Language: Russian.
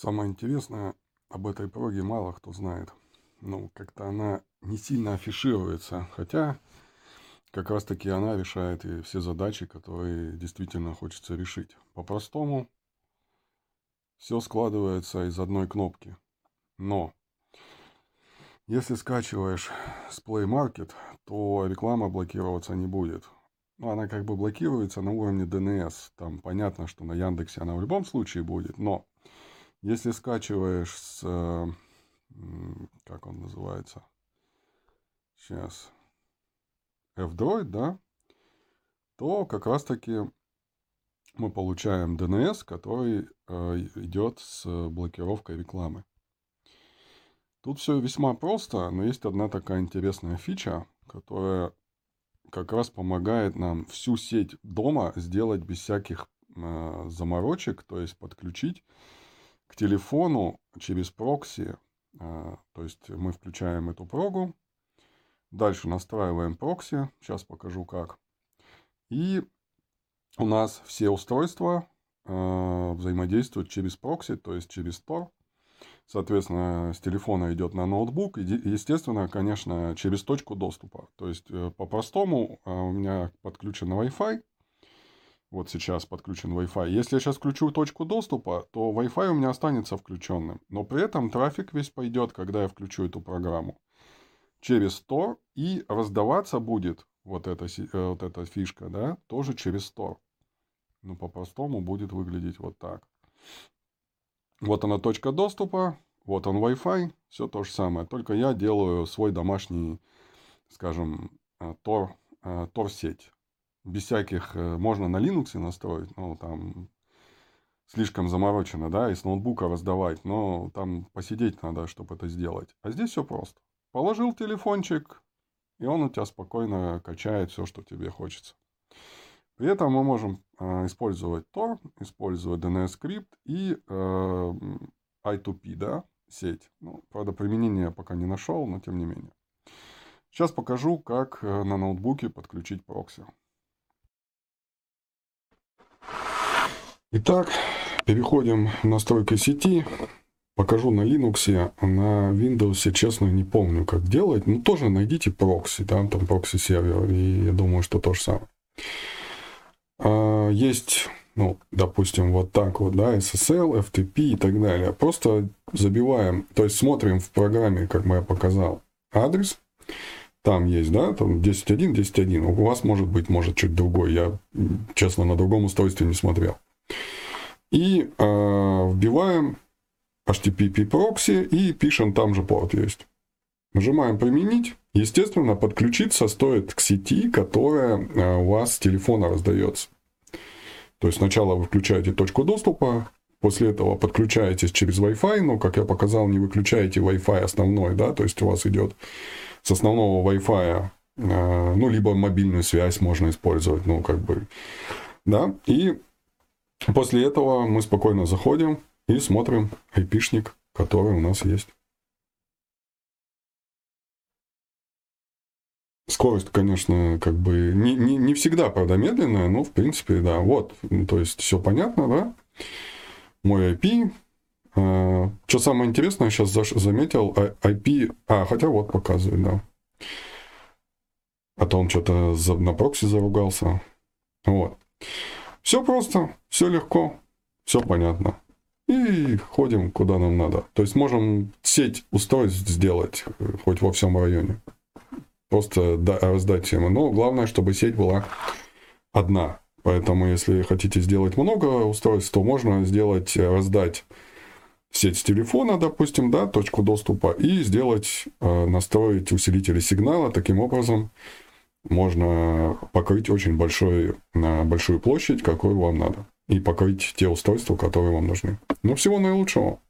Самое интересное, об этой проге мало кто знает. Ну, как-то она не сильно афишируется, хотя как раз-таки она решает и все задачи, которые действительно хочется решить. По-простому, все складывается из одной кнопки. Но если скачиваешь с Play Market, то реклама блокироваться не будет. Ну, она как бы блокируется на уровне DNS. Там понятно, что на Яндексе она в любом случае будет, но если скачиваешь с... Как он называется? Сейчас. F-Droid, да? То как раз-таки мы получаем DNS, который э, идет с блокировкой рекламы. Тут все весьма просто, но есть одна такая интересная фича, которая как раз помогает нам всю сеть дома сделать без всяких э, заморочек, то есть подключить телефону через прокси. Э, то есть мы включаем эту прогу, дальше настраиваем прокси, сейчас покажу как. И у нас все устройства э, взаимодействуют через прокси, то есть через Tor. Соответственно, с телефона идет на ноутбук. И, естественно, конечно, через точку доступа. То есть, э, по-простому, у меня подключен Wi-Fi. Вот сейчас подключен Wi-Fi. Если я сейчас включу точку доступа, то Wi-Fi у меня останется включенным. Но при этом трафик весь пойдет, когда я включу эту программу. Через Tor. И раздаваться будет вот эта, э, вот эта фишка, да, тоже через Tor. Ну, по-простому будет выглядеть вот так. Вот она точка доступа, вот он Wi-Fi, все то же самое. Только я делаю свой домашний, скажем, Tor, э, Tor э, сеть. Без всяких, э, можно на Linux настроить, но там слишком заморочено, да, и с ноутбука раздавать, но там посидеть надо, чтобы это сделать. А здесь все просто. Положил телефончик, и он у тебя спокойно качает все, что тебе хочется. При этом мы можем э, использовать Tor, использовать DNS-скрипт и э, I2P, да, сеть. Ну, правда, применение я пока не нашел, но тем не менее. Сейчас покажу, как э, на ноутбуке подключить прокси. Итак, переходим в настройки сети. Покажу на Linux, на Windows, честно, не помню, как делать. Ну, тоже найдите прокси, да, там прокси-сервер, и я думаю, что то же самое. А, есть, ну, допустим, вот так вот, да, SSL, FTP и так далее. Просто забиваем, то есть смотрим в программе, как я показал, адрес. Там есть, да, там 10.1, 10.1. У вас может быть, может, чуть другой. Я, честно, на другом устройстве не смотрел. И э, вбиваем HTTP прокси и пишем, там же порт есть. Нажимаем «Применить». Естественно, подключиться стоит к сети, которая э, у вас с телефона раздается. То есть сначала вы включаете точку доступа, после этого подключаетесь через Wi-Fi, но, как я показал, не выключаете Wi-Fi основной, да, то есть у вас идет с основного Wi-Fi, э, ну, либо мобильную связь можно использовать, ну, как бы, да, и после этого мы спокойно заходим и смотрим IP-шник, который у нас есть. Скорость, конечно, как бы не, не, не всегда, правда, медленная, но в принципе, да. Вот, то есть все понятно, да. Мой IP. А, что самое интересное, сейчас заметил, IP... А, хотя вот показывает, да. А то он что-то на прокси заругался. Вот. Все просто, все легко, все понятно. И ходим куда нам надо. То есть можем сеть устройств сделать э, хоть во всем районе просто раздать всем. Но главное, чтобы сеть была одна. Поэтому, если хотите сделать много устройств, то можно сделать, раздать сеть с телефона, допустим, да, точку доступа, и сделать, э, настроить усилители сигнала. Таким образом, можно покрыть очень большой, большую площадь, какую вам надо. И покрыть те устройства, которые вам нужны. Ну, всего наилучшего.